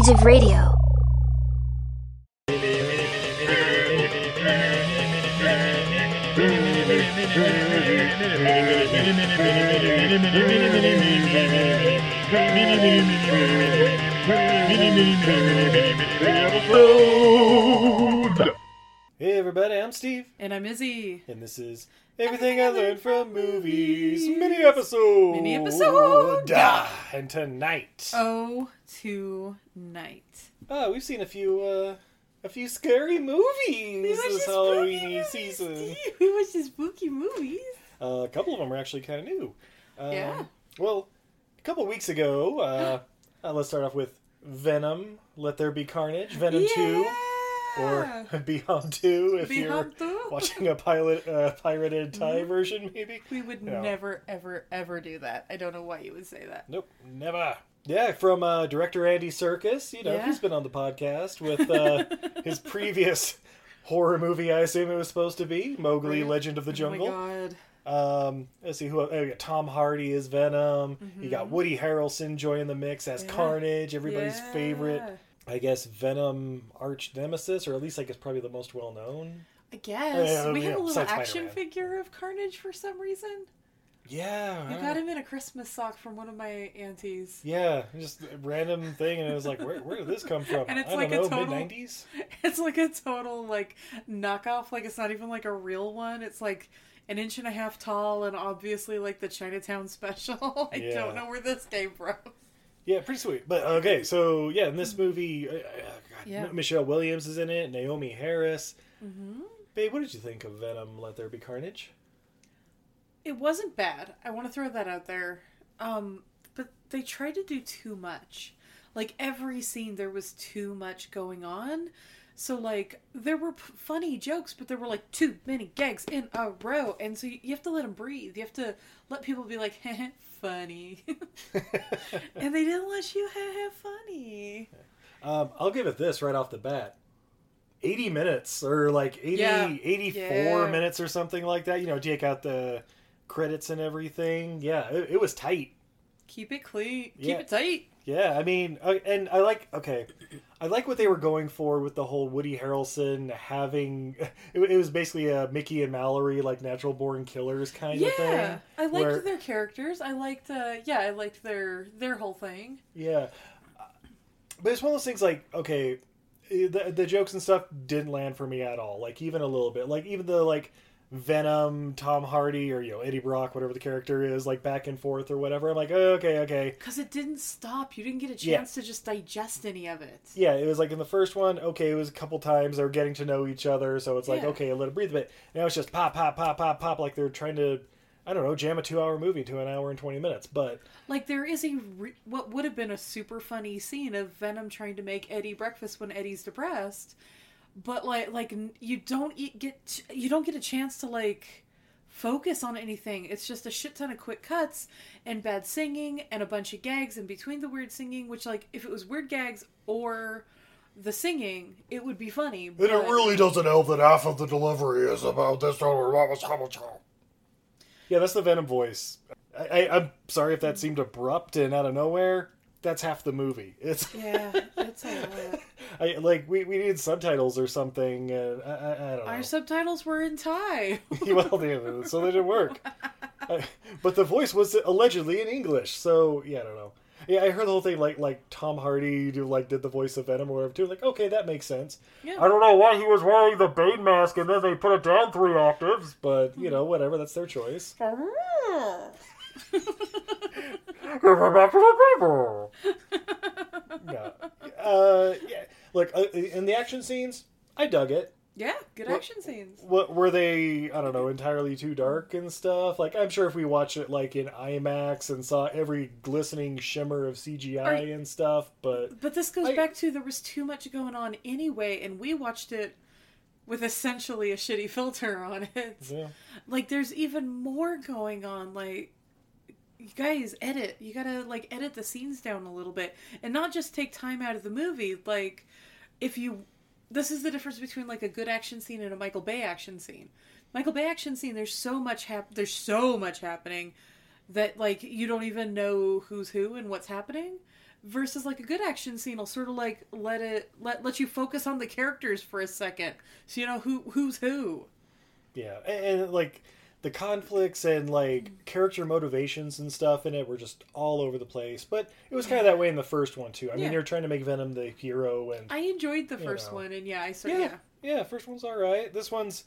Age of Radio. Hey everybody, I'm Steve, And I'm Izzy. and this is Everything I Learned from Movies mini episode. Mini episode. And tonight, Oh, tonight. oh, we've seen a few, uh, a few scary movies this Halloween season. We watched the spooky movies. Uh, a couple of them are actually kind of new. Um, Yeah. Well, a couple weeks ago, uh, uh, let's start off with Venom. Let There Be Carnage. Venom Two. Or Beyond Two, if Beyond you're Two? watching a pilot, uh, pirated Mm-hmm. Thai version, maybe. We would Yeah. never, ever, ever do that. I don't know why you would say that. Nope, never. Yeah, from uh, director Andy Serkis. You know, Yeah. he's been on the podcast with uh, his previous horror movie. I assume it was supposed to be Mowgli: Right. Legend of the Oh Jungle. my god. Um, let's see who. Oh, yeah, Tom Hardy is Venom. You got Woody Harrelson joining the mix as Mm-hmm. Yeah. Carnage, everybody's Yeah. favorite. I guess Venom arch nemesis, or at least I guess probably the most well known. I guess. Yeah, we have a little action figure of Carnage for some reason. Yeah, We right. got him in a Christmas sock from one of my aunties. Yeah, just a random thing, and it was like, where, where did this come from? And it's I like a know, total- mid nineties. It's like a total like knockoff. Like it's not even like a real one. It's like an inch and a half tall and obviously like the Chinatown special. I Yeah. don't know where this came from. Yeah, pretty sweet. But okay, so yeah, in this movie, uh, uh, God, Yeah. Michelle Williams is in it. Naomie Harris. Mm-hmm. Babe, what did you think of Venom? Let There Be Carnage. It wasn't bad. I want to throw that out there. Um, but they tried to do too much. Like every scene, there was too much going on. So like there were p- funny jokes, but there were like too many gags in a row, and so you, you have to let them breathe. You have to let people be like, funny, and they didn't let you have funny. Um, I'll give it this right off the bat. 80 minutes or like 80, Yeah. 84 Yeah. minutes or something like that. You know, take out the credits and everything. Yeah, it, it was tight. Keep it clean. Keep Yeah. it tight. Yeah, I mean, uh, and I like okay, I like what they were going for with the whole Woody Harrelson having. It, it was basically a Mickey and Mallory like natural born killers kind of thing. Yeah, I liked where- their characters. I liked, uh, yeah, I liked their their whole thing. Yeah, but it's one of those things like okay, the the jokes and stuff didn't land for me at all. Like even a little bit. Like even the like Venom, Tom Hardy, or you know Eddie Brock, whatever the character is, like back and forth or whatever. I'm like, oh, okay, okay. Because it didn't stop. You didn't get a chance Yeah. to just digest any of it. Yeah, it was like in the first one, okay, it was a couple times they were getting to know each other, so it's like, Yeah. okay, let it breathe a bit. Now it's just pop, pop, pop, pop, pop, like they're trying to, I don't know, jam a two hour movie to an hour and 20 minutes. But Like there is a re- what would have been a super funny scene of Venom trying to make Eddie breakfast when Eddie's depressed, but like like you don't get you don't get a chance to like focus on anything. It's just a shit ton of quick cuts and bad singing and a bunch of gags in between the weird singing. Which like if it was weird gags or the singing, it would be funny. And but- it really doesn't help that half of the delivery is about this or what was yeah, that's the Venom voice. I, I, I'm sorry if that seemed abrupt and out of nowhere. That's half the movie. It's Yeah, it's a lot. I, like we, we needed subtitles or something. And I, I, I don't know. Our subtitles were in Thai. well, they, so they didn't work. I- but the voice was allegedly in English, so yeah, I don't know. Yeah, I heard the whole thing like like Tom Hardy do like did the voice of Venom or whatever too. Like, okay, that makes sense. Yeah. I don't know why he was wearing the Bane mask and then they put it down three octaves, but you know, whatever, that's their choice. Give it back to the people. yeah. Uh, yeah. Look, uh, in the action scenes, I dug it. Yeah, good action scenes. What were they? I don't know, entirely too dark and stuff. Like I'm sure if we watched it like in IMAX and saw every glistening shimmer of CGI Are- and stuff, but But this goes I- back to there was too much going on anyway, and we watched it with essentially a shitty filter on it. yeah, Like, there's even more going on. Like, you guys edit. You gotta like edit the scenes down a little bit, and not just take time out of the movie. Like, if you, this is the difference between like a good action scene and a Michael Bay action scene. Michael Bay action scene, there's so much hap- there's so much happening that like you don't even know who's who and what's happening versus like a good action scene will sort of like let it let let you focus on the characters for a second so you know who who's who yeah, and, and like the conflicts and like character motivations and stuff in it were just all over the place. But it was kind of that way in the first one too. I mean, Yeah. you're trying to make Venom the hero, and i enjoyed the first know. one and yeah i saw yeah, yeah, yeah, first one's all right. This one's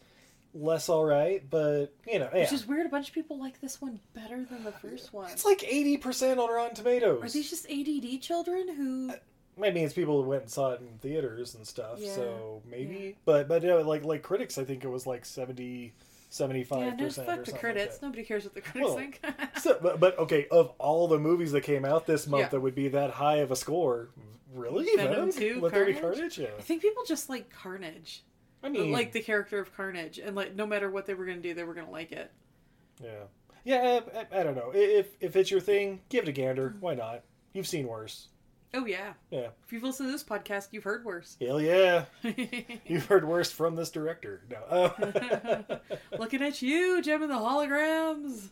less all right, but you know, yeah. which is weird a bunch of people like this one better than the first one It's like eighty percent on Rotten Tomatoes. are these just add children who uh, I mean, it's people who went and saw it in theaters and stuff, Yeah, so maybe. yeah. But but you know, like like critics, I think it was like 70, 75 yeah no percent. fuck the critics nobody cares what the critics Well, think So, but, but okay, of all the movies that came out this month Yeah. that would be that high of a score, really? Venom 2, Let Carnage? Carnage? Yeah. i think people just like carnage I mean, like the character of carnage and like no matter what they were gonna do they were gonna like it yeah, yeah. I, I don't know. If if it's your thing, give it a gander. Why not? You've seen worse. Oh yeah Yeah. if you've listened to this podcast you've heard worse Hell yeah. You've heard worse from this director. No. Uh, Looking at you, Jem and the Holograms.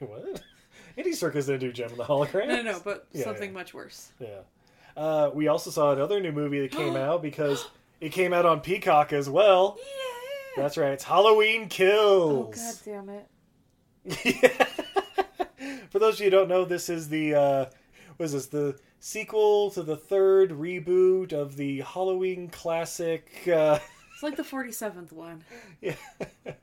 what? Andy Serkis didn't do Jem and the Hologram. no, no, no, but Yeah, something yeah. much worse. Yeah. Uh, we also saw another new movie that came out because it came out on Peacock as well. Yeah. That's right. It's Halloween Oh Kills. god damn it! For those of you who don't know, this is the uh, what is this? The sequel to the third reboot of the Halloween classic. Uh, It's like the forty seventh one. yeah.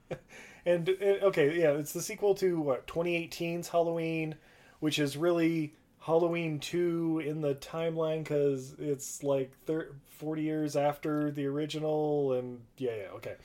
and uh, okay, yeah, it's the sequel to what 2018's Halloween, which is really Halloween 2 in the timeline because it's like thir- 40 years after the original, and yeah, yeah, okay.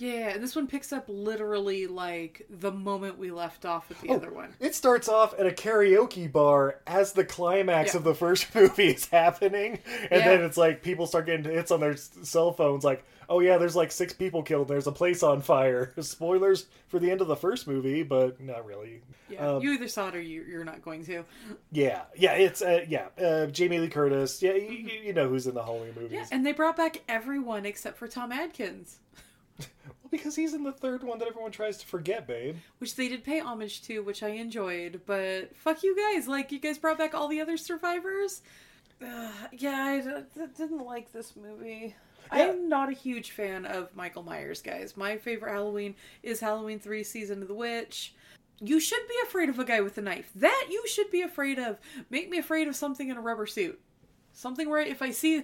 Yeah, and this one picks up literally like the moment we left off with the Oh, other one. It starts off at a karaoke bar as the climax Yeah. of the first movie is happening, and Yeah. then it's like people start getting hits on their cell phones, like, "Oh yeah, there's like six people killed. There's a place on fire." Spoilers for the end of the first movie, but not really. Yeah, Um, you either saw it or you, you're not going to. Yeah, yeah, it's uh, yeah, uh, Jamie Lee Curtis. Yeah, you, you- you know who's in the Halloween movies. Yeah, and they brought back everyone except for Tom Atkins, Well, because he's in the third one that everyone tries to forget, babe. which they did pay homage to, which I enjoyed. But fuck you guys! Like you guys brought back all the other survivors. Uh, yeah, I d- d- didn't like this movie. Yeah. I'm not a huge fan of Michael Myers, guys. My favorite Halloween is Halloween 3 Season of the Witch. You should be afraid of a guy with a knife. That you should be afraid of. Make me afraid of something in a rubber suit. Something where if I see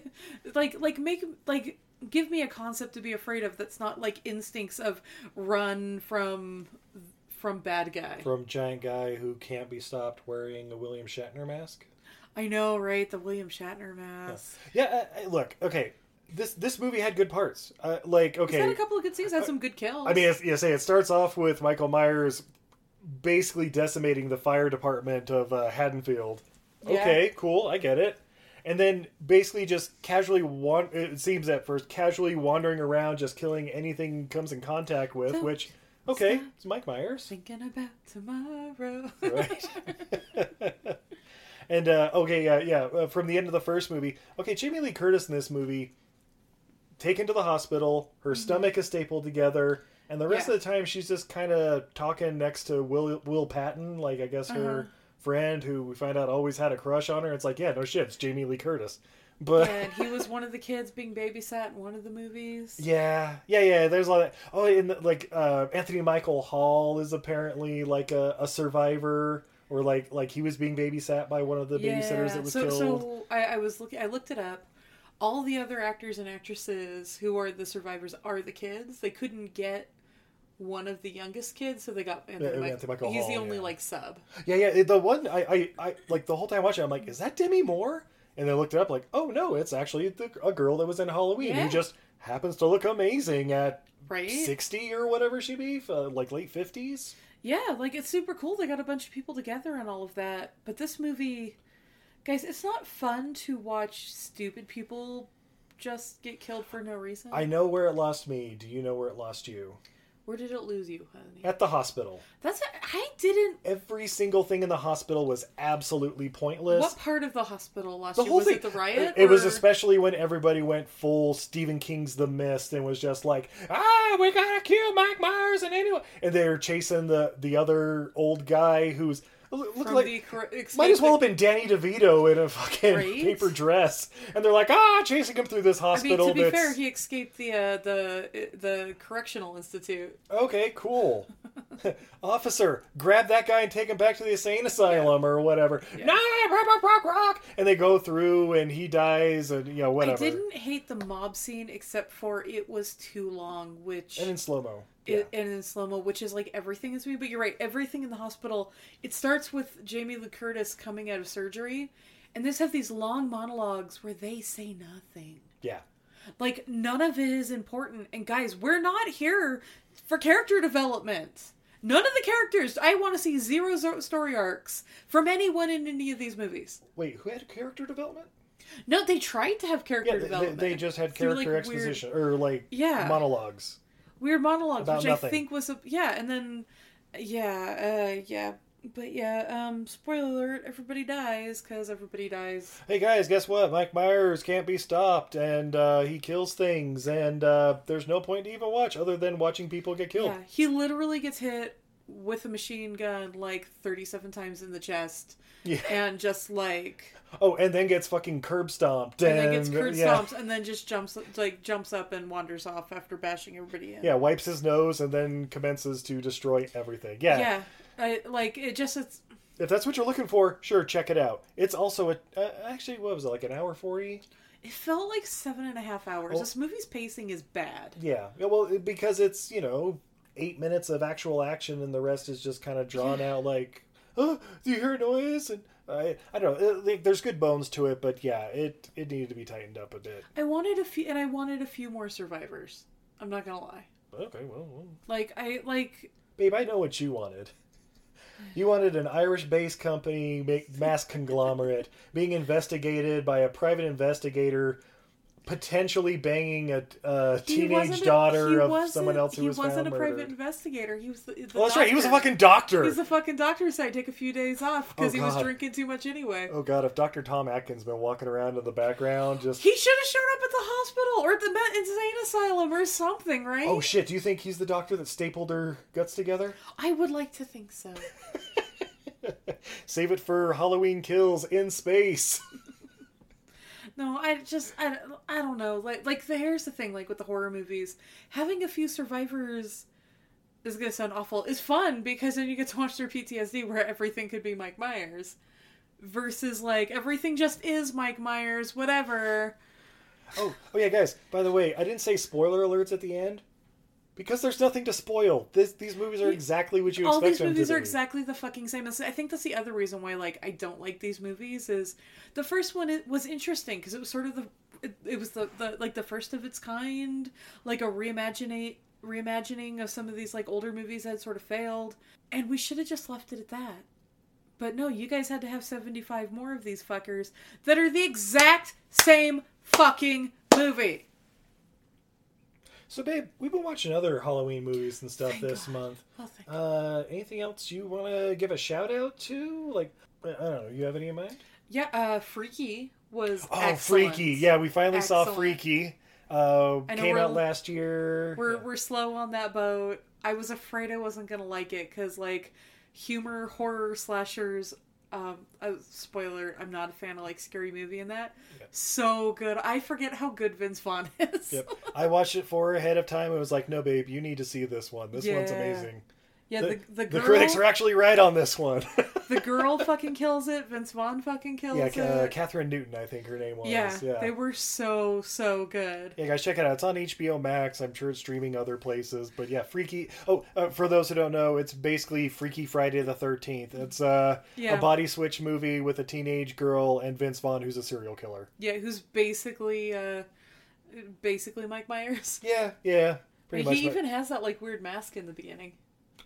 like like make like give me a concept to be afraid of that's not like instincts of run from from bad guy. From giant guy who can't be stopped wearing a William Shatner mask. I know, right? The William Shatner mask. Yeah, uh, uh, look, okay, this this movie had good parts. Uh, like, It's had okay, a couple of good scenes. Had some good kills. I mean, it's, you say it starts off with Michael Myers basically decimating the fire department of uh, Haddonfield. Yeah. Okay, cool, I get it. And then basically just casually wan- it seems at first casually wandering around, just killing anything comes in contact with. Don't which, okay, it's Mike Myers. thinking about tomorrow. right? and uh, okay, yeah, yeah. Uh, from the end of the first movie, okay, Jamie Lee Curtis in this movie, taken to the hospital, her stomach is stapled together, and the rest Mm-hmm. Yeah. of the time she's just kind of talking next to Will Will Patton, like I guess her Uh-huh. Friend who we find out always had a crush on her. It's like, yeah, no shit, it's Jamie Lee Curtis. But and he was one of the kids being babysat in one of the movies. Yeah, yeah, yeah. There's a lot of oh, and like uh, Anthony Michael Hall is apparently like a, a survivor, or like like he was being babysat by one of the babysitters that was so, killed. So I, I was looking. I looked it up. All the other actors and actresses who are the survivors are the kids. They couldn't get one of the youngest kids, so they got Anthony, Yeah, Michael. Anthony Michael He's the only yeah. like sub. Yeah, yeah. The one I, I, I like the whole time watching, I'm like, is that Demi Moore? And I looked it up, like, oh no, it's actually the, a girl that was in Halloween Yeah. who just happens to look amazing at right? 60 or whatever she be, uh, like late 50s. Yeah, like it's super cool. They got a bunch of people together and all of that. But this movie, guys, it's not fun to watch stupid people just get killed for no reason. I know where it lost me. Do you know where it lost you? Where did it lose you, honey? At the hospital. That's I didn't. Every single thing in the hospital was absolutely pointless. What part of the hospital lost the you? whole Was thing. it the riot? It, it was especially when everybody went full Stephen King's The Mist and was just like, ah, we gotta kill Mike Myers and anyone. And they were chasing the the other old guy who's from like might as well have been Danny DeVito in a fucking Right? paper dress. And they're like, ah, chasing him through this I mean, hospital. to be that's fair, he escaped the uh, the the correctional institute. okay, cool. Officer, grab that guy and take him back to the insane asylum or whatever. No, rock, rock, rock, rock. And they go through, and he dies, and you know whatever. I didn't hate the mob scene except for it was too long, which And in slow mo. It, and in slow mo, which is like everything is me. But you're right, everything in the hospital. It starts with Jamie Lee Curtis coming out of surgery, and this have these long monologues where they say nothing. Yeah. Like none of it is important. And guys, we're not here for character development. None of the characters. I want to see zero story arcs from anyone in any of these movies. Wait, who had character development? No, they tried to have character Yeah, they, development. they just had character like, weird- exposition or like Yeah. monologues. Weird monologues, About which nothing. I think was a yeah, and then yeah, uh, yeah, but yeah. Um, spoiler alert: everybody dies because everybody dies. Hey guys, guess what? Mike Myers can't be stopped, and uh, he kills things, and uh, there's no point to even watch other than watching people get killed. Yeah, he literally gets hit with a machine gun like thirty-seven times in the chest, Yeah. and just like Oh, and then gets fucking curb stomped, and and, then gets curb yeah, stomps, and then just jumps like jumps up and wanders off after bashing everybody in. yeah, wipes his nose, and then commences to destroy everything. Yeah, yeah. I, like it just it's if that's what you're looking for, sure, check it out. It's also a uh, actually what was it like an hour forty? it felt like seven and a half hours. Well- this movie's pacing is bad. Yeah, well, because it's you know eight minutes of actual action, and the rest is just kind of drawn out. Like, oh, do you hear a noise? And I, I don't know. It- like, there's good bones to it, but yeah, it it needed to be tightened up a bit. I wanted a few, and I wanted a few more survivors. I'm not gonna lie. Okay, well, well, Like I like babe, I know what you wanted. You wanted an Irish-based company, mass conglomerate, being investigated by a private investigator, potentially banging a, a teenage wasn't a- daughter of someone else who he was wasn't a private murdered. investigator. He was the, the Well, that's right. He was a doctor. fucking doctor. He's the fucking doctor said take a few days off because Oh, he was drinking too much anyway. Oh god, if Dr. Tom Atkins been walking around in the background just He should have showed up at the hospital or at the insane asylum or something, right? Oh shit, do you think he's the doctor that stapled her guts together? I would like to think so. Save it for Halloween kills in space. No, I just I, I don't know. Like like the here's the thing. Like with the horror movies, having a few survivors is gonna sound awful. Is fun because then you get to watch their PTSD where everything could be Mike Myers, versus like everything just is Mike Myers. Whatever. oh, oh yeah, guys. By the way, I didn't say spoiler alerts at the end because there's nothing to spoil. This, these movies are exactly what you All expect these them movies to are be. exactly the fucking same. I think that's the other reason why like I don't like these movies is the first one it was interesting because it was sort of the it, it was the, the like the first of its kind, like a reimagining reimagining of some of these like older movies that had sort of failed, and we should have just left it at that. But no, you guys had to have 75 more of these fuckers that are the exact same fucking movie. So, babe, we've been watching other Halloween movies and stuff Thank this God. month. Uh, anything else you want to give a shout out to? Like, I don't know. You have any in mind? Yeah, uh, Freaky was Oh, excellent. Freaky! Yeah, we finally saw Freaky. Uh, came out last year. We're Yeah. we're slow on that boat. I was afraid I wasn't gonna like it because like humor, horror, slashers. Um, uh, spoiler: I'm not a fan of like scary movie and that. So good. I forget how good Vince Vaughn is. Yep. I watched it for her ahead of time. It was like, no, babe, you need to see this one. This one's amazing. Yeah, The, the the the critics are actually right on this one. the girl fucking kills it. Vince Vaughn fucking kills it. yeah, uh. Kathryn Newton, I think her name was. yeah, yeah. they were so so good. Yeah, guys, check it out. It's on HBO Max. I'm sure it's streaming other places. But yeah, Freaky. Oh, uh, for those who don't know, it's basically Freaky Friday the 13th. It's uh, Yeah. a body switch movie with a teenage girl and Vince Vaughn, who's a serial killer. Yeah, who's basically uh, Basically, Mike Myers. Yeah, yeah, pretty he much. but- even has that like weird mask in the beginning.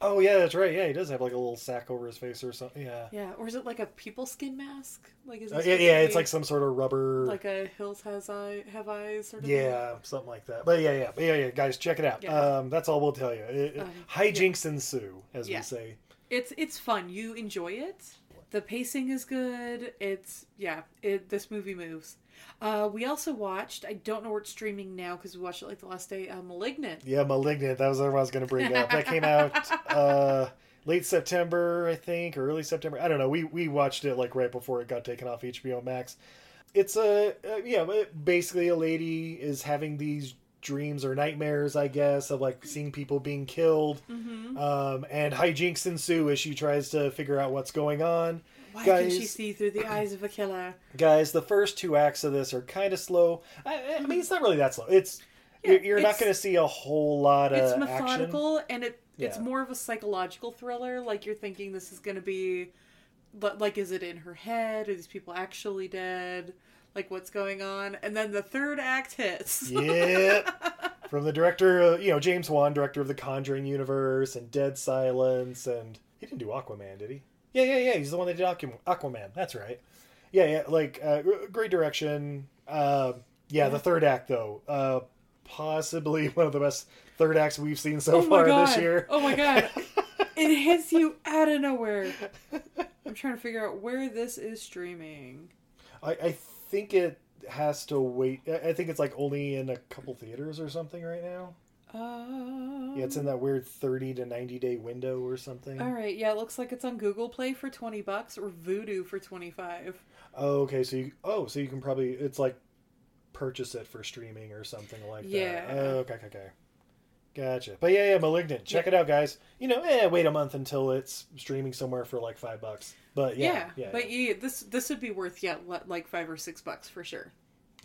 Oh yeah, that's right. Yeah, he does have like a little sack over his face or something. Yeah. Yeah, or is it like a people skin mask? Like is it Uh, yeah, yeah, it's like some sort of rubber. like a Hills has eye have eyes sort of. yeah, something like that. But yeah, yeah, but yeah, yeah. Guys, check it out. Yeah. Um, that's all we'll tell you. It, Um, hijinks ensue, as Yeah. we say. It's it's fun. You enjoy it. The pacing is good. It's yeah. It this movie moves. Uh, we also watched. I don't know where it's streaming now because we watched it like the last day. Uh, Malignant. Yeah, Malignant. That was what I was going to bring up. That came out uh, late September, I think, or early September. I don't know. We we watched it like right before it got taken off HBO Max. It's a uh, yeah, basically a lady is having these dreams or nightmares, I guess, of like seeing people being killed, Mm-hmm. um, and hijinks ensue as she tries to figure out what's going on. Why guys, can she see through the eyes of a killer? guys, the first two acts of this are kind of slow. I, I mean, it's not really that slow. It's Yeah, you're, you're not going to see a whole lot of It's action. methodical and it it's Yeah. more of a psychological thriller. Like you're thinking this is going to be, but like, is it in her head? Are these people actually dead? Like, what's going on? And then the third act hits. yeah. From the director, uh, you know, James Wan, director of the Conjuring universe and Dead Silence, and he didn't do Aquaman, did he? Yeah, yeah, yeah. He's the one that did Aquaman. That's right. Yeah, yeah. Like uh, great direction. Uh, yeah, the third act though, uh, possibly one of the best third acts we've seen so oh far god! this year. Oh my god! it hits you out of nowhere. I'm trying to figure out where this is streaming. I, I think it has to wait. I think it's like only in a couple theaters or something right now. Um, Yeah, it's in that weird thirty to ninety day window or something. All right, yeah, it looks like it's on Google Play for twenty bucks or Vudu for twenty five. Oh, okay. So you oh, so you can probably it's like purchase it for streaming or something like Yeah. that. Oh, okay, okay, okay. Gotcha. But yeah, yeah, Malignant. Check it out, guys. You know, eh, wait a month until it's streaming somewhere for like five bucks. But Yeah, yeah, yeah, but yeah, this this would be worth yeah like five or six bucks for sure.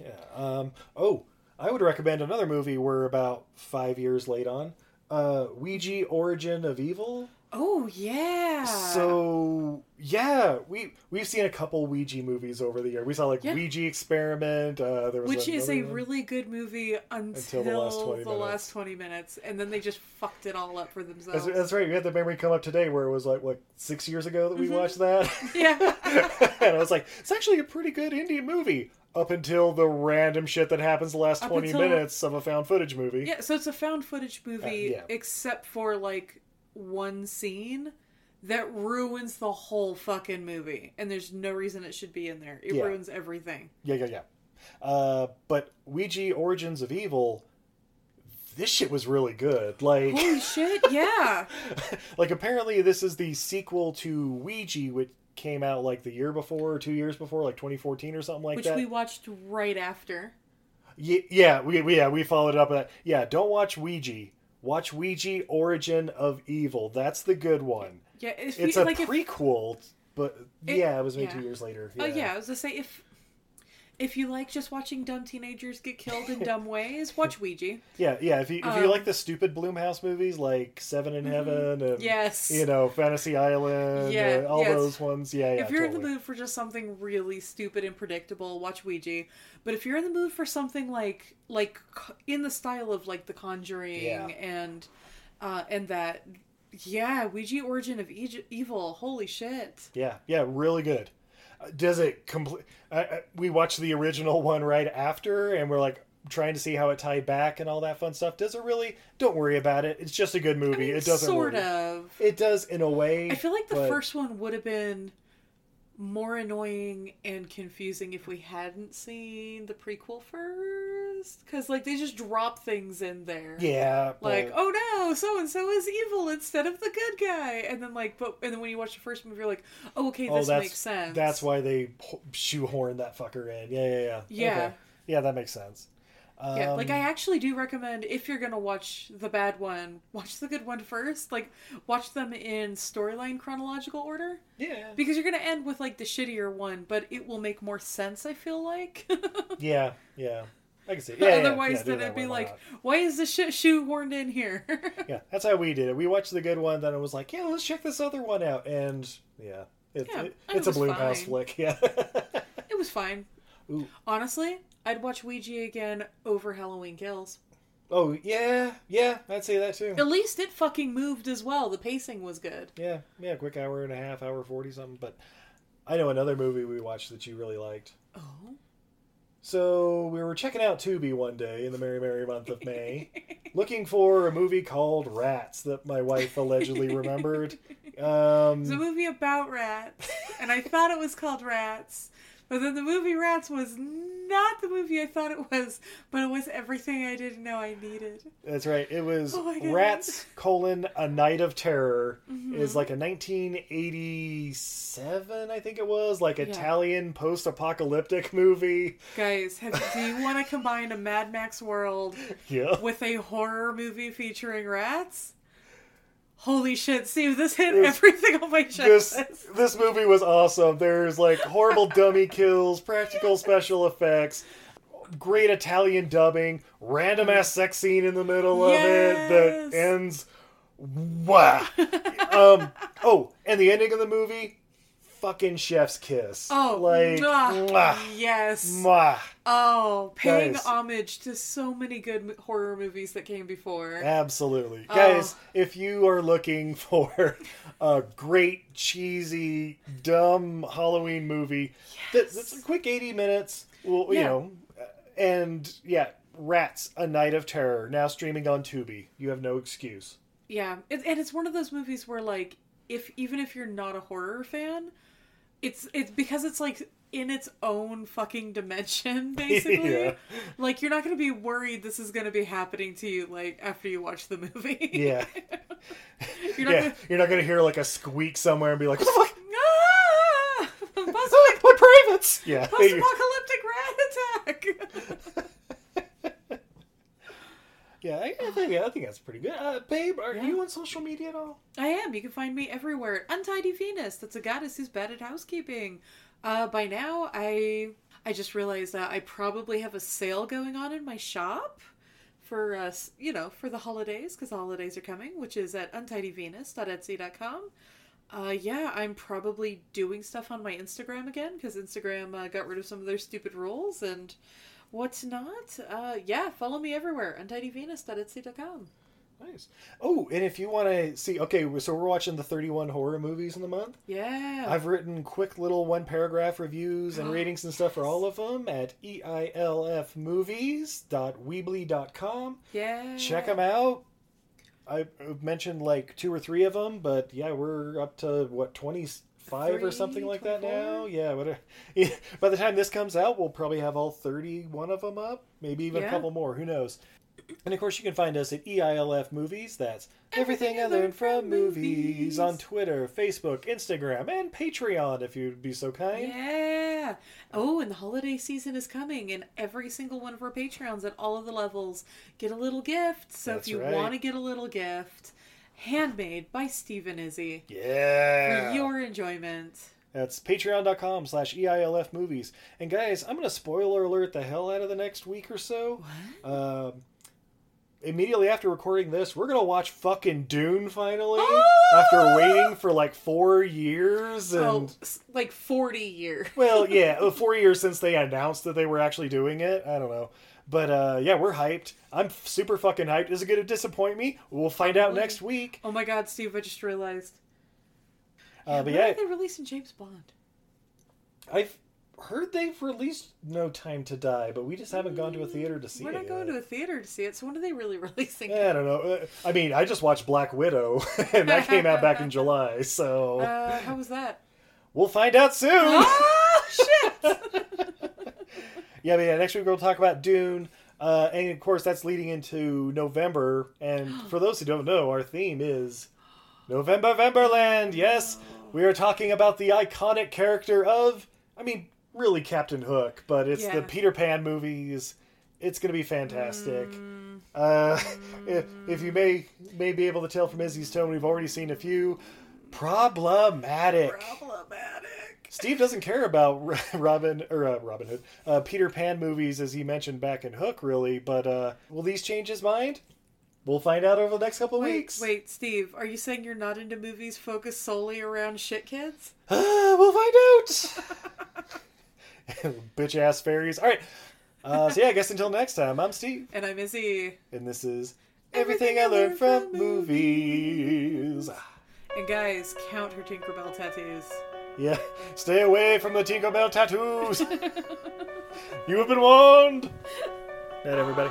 yeah. Um. Oh, I would recommend another movie we're about five years late on. Uh, Ouija: Origin of Evil. Oh yeah. So yeah, we we've seen a couple Ouija movies over the year. We saw like Yeah. Ouija Experiment. Uh, there was which is a one. really good movie until, the last 20 the minutes. last 20 minutes and then they just fucked it all up for themselves that's right. We had the memory come up today where it was like what six years ago that we Mm-hmm. watched that, yeah and I was like, it's actually a pretty good indie movie up until the random shit that happens the last twenty until- minutes of a found footage movie. yeah so it's a found footage movie Uh, yeah. except for like one scene that ruins the whole fucking movie and there's no reason it should be in there it Yeah. ruins everything yeah, yeah. yeah. Uh, but Ouija: Origins of Evil, this shit was really good. Like, holy shit yeah like apparently this is the sequel to Ouija, which came out like the year before or two years before, like 2014 or something like that. which we watched right after Ye- Yeah, we, we yeah we followed it up with that. Yeah, don't watch Ouija. Watch Ouija: Origin of Evil. That's the good one. yeah if It's a like if, prequel, but It- yeah, it was made yeah. two years later. Oh yeah, I was gonna say if if you like just watching dumb teenagers get killed in dumb ways, watch Ouija. yeah, yeah. If you if you Um, like the stupid Blumhouse movies like Seven in Heaven and Yes. you know Fantasy Island, Yeah, uh, all yes. those ones. Yeah, yeah. if you're in totally. the mood for just something really stupid and predictable, watch Ouija. But if you're in the mood for something like like c- in the style of like The Conjuring Yeah. and uh and that yeah, Ouija Origin of Evil. Holy shit. Yeah, yeah, really good. Does it complete? We watched the original one right after, and we're like trying to see how it tied back and all that fun stuff. Does it really? Don't worry about it. It's just a good movie. I mean, it doesn't sort of. It does in a way. I feel like the but- first one would have been more annoying and confusing if we hadn't seen the prequel first because like they just drop things in there Yeah, like oh no so and so is evil instead of the good guy and then like but and then when you watch the first movie you're like oh okay oh, this makes sense that's why they shoehorn that fucker in. Yeah, yeah, yeah. Yeah. Okay. yeah, that makes sense. Yeah like i Um, actually do recommend if you're gonna watch the bad one watch the good one first like watch them in storyline chronological order yeah, because you're gonna end with like the shittier one, but it will make more sense. I feel like. yeah, yeah. I can see. Yeah, yeah, Otherwise, yeah, then it'd be like, not? why is this shit shoehorned in here? yeah, that's how we did it. We watched the good one, then it was like, yeah, let's check this other one out, and yeah, it's Yeah, it, it it's a was Blumhouse flick. Yeah. it was fine. Ooh. Honestly, I'd watch Ouija again over Halloween Kills. Oh yeah, yeah, I'd say that too. At least it fucking moved as well. The pacing was good. Yeah, yeah, quick hour and a half, hour forty something. But I know another movie we watched that you really liked. Oh. So we were checking out Tubi one day in the merry merry month of May, looking for a movie called Rats that my wife allegedly remembered. Um, It's a movie about rats, and I thought it was called Rats, but then the movie Rats was not the movie I thought it was, but it was everything I didn't know I needed. That's right. It was Oh. Rats colon A Night of Terror Mm-hmm. is like a 1987, I think it was, like Italian post-apocalyptic movie. Guys, have, do you want to combine a Mad Max world Yeah. with a horror movie featuring rats? Holy shit, Steve, this hit This- everything on my This checklist. this movie was awesome. There's like horrible dummy kills, practical special effects, great Italian dubbing, random ass sex scene in the middle of it that ends wow. um oh, and the ending of the movie fucking chef's kiss. Oh, like mwah, mwah, yes. mwah. Oh, paying Guys. homage to so many good horror movies that came before. Absolutely. Oh. Guys, if you are looking for a great, cheesy, dumb Halloween movie, that, that's a quick 80 minutes, well, you know, uh, and yeah, Rats, A Night of Terror, now streaming on Tubi. You have no excuse. Yeah, it, and it's one of those movies where like if even if you're not a horror fan, it's it's because it's like in its own fucking dimension basically. Yeah. Like you're not going to be worried this is going to be happening to you like after you watch the movie. Yeah. you're not yeah. to You're not to hear like a squeak somewhere and be like, what ah! the fuck? Post- My privates! Yeah. Post-apocalyptic rat attack. Yeah, I, I think I think that's pretty good. Uh, babe, are you on social media at all? I am. You can find me everywhere. Untidy Venus. That's a goddess who's bad at housekeeping. Uh, by now, I I just realized that I probably have a sale going on in my shop for us, you know, for the holidays because the holidays are coming, which is at untidyvenus.etsy.com. Uh, yeah, I'm probably doing stuff on my Instagram again because Instagram uh, got rid of some of their stupid rules and what's not. Uh, yeah, follow me everywhere. Untidyvenus.etsy.com. Nice. Oh, and if you want to see, okay, so we're watching the 31 horror movies in the month. Yeah. I've written quick little one paragraph reviews and ratings and stuff for all of them at eilfmovies.weebly.com. yeah. Check them out. I mentioned like two or three of them, but yeah, we're up to what 25 or Three, something like that now. Yeah, what yeah, by the time this comes out, we'll probably have all 31 of them up, maybe even a couple more, who knows. And of course, you can find us at EILF Movies. That's everything I learned from movies on Twitter, Facebook, Instagram, and Patreon, if you'd be so kind. Yeah. Oh, and the holiday season is coming, and every single one of our Patreons at all of the levels get a little gift. So That's if you right. want to get a little gift, handmade by Stephen Izzy Yeah. for your enjoyment. That's patreon.com slash EILF movies. And guys, I'm going to spoiler alert the hell out of the next week or so. Um, immediately after recording this, we're going to watch fucking Dune finally. After waiting for like four years. And, Oh, like 40 years. well, yeah, uh, four years since they announced that they were actually doing it. I don't know. But uh, yeah, we're hyped. I'm super fucking hyped. Is it going to disappoint me? We'll find out next week. Oh my god, Steve, I just realized. Uh, but When yeah, are they releasing James Bond? I've heard they've released No Time to Die, but we just haven't gone to a theater to see We're it. not going yet. to a theater to see it, so when are they really releasing Yeah, I don't know. I mean, I just watched Black Widow, and that came out back in July, so Uh, how was that? we'll find out soon. oh, shit! yeah, but yeah, next week we'll talk about Dune. Uh, and of course, that's leading into November. And for those who don't know, our theme is November Vemberland. Yes, we are talking about the iconic character of, I mean, really Captain Hook, but it's the Peter Pan movies. It's going to be fantastic. Uh, if, if you may may be able to tell from Izzy's tone, we've already seen a few. Problematic. Problematic. Steve doesn't care about Robin or uh, Robin Hood, uh, Peter Pan movies, as he mentioned back in Hook, really. But uh, will these change his mind? We'll find out over the next couple Wait, weeks. wait, Steve, are you saying you're not into movies focused solely around shit kids? we'll find out. bitch ass fairies. All right. Uh, so yeah, I guess until next time, I'm Steve, And I'm Izzy. and this is everything I learned from movies. And guys, count her Tinkerbell tattoos. Yeah, stay away from the Tinkerbell tattoos. you have been warned. Night, everybody.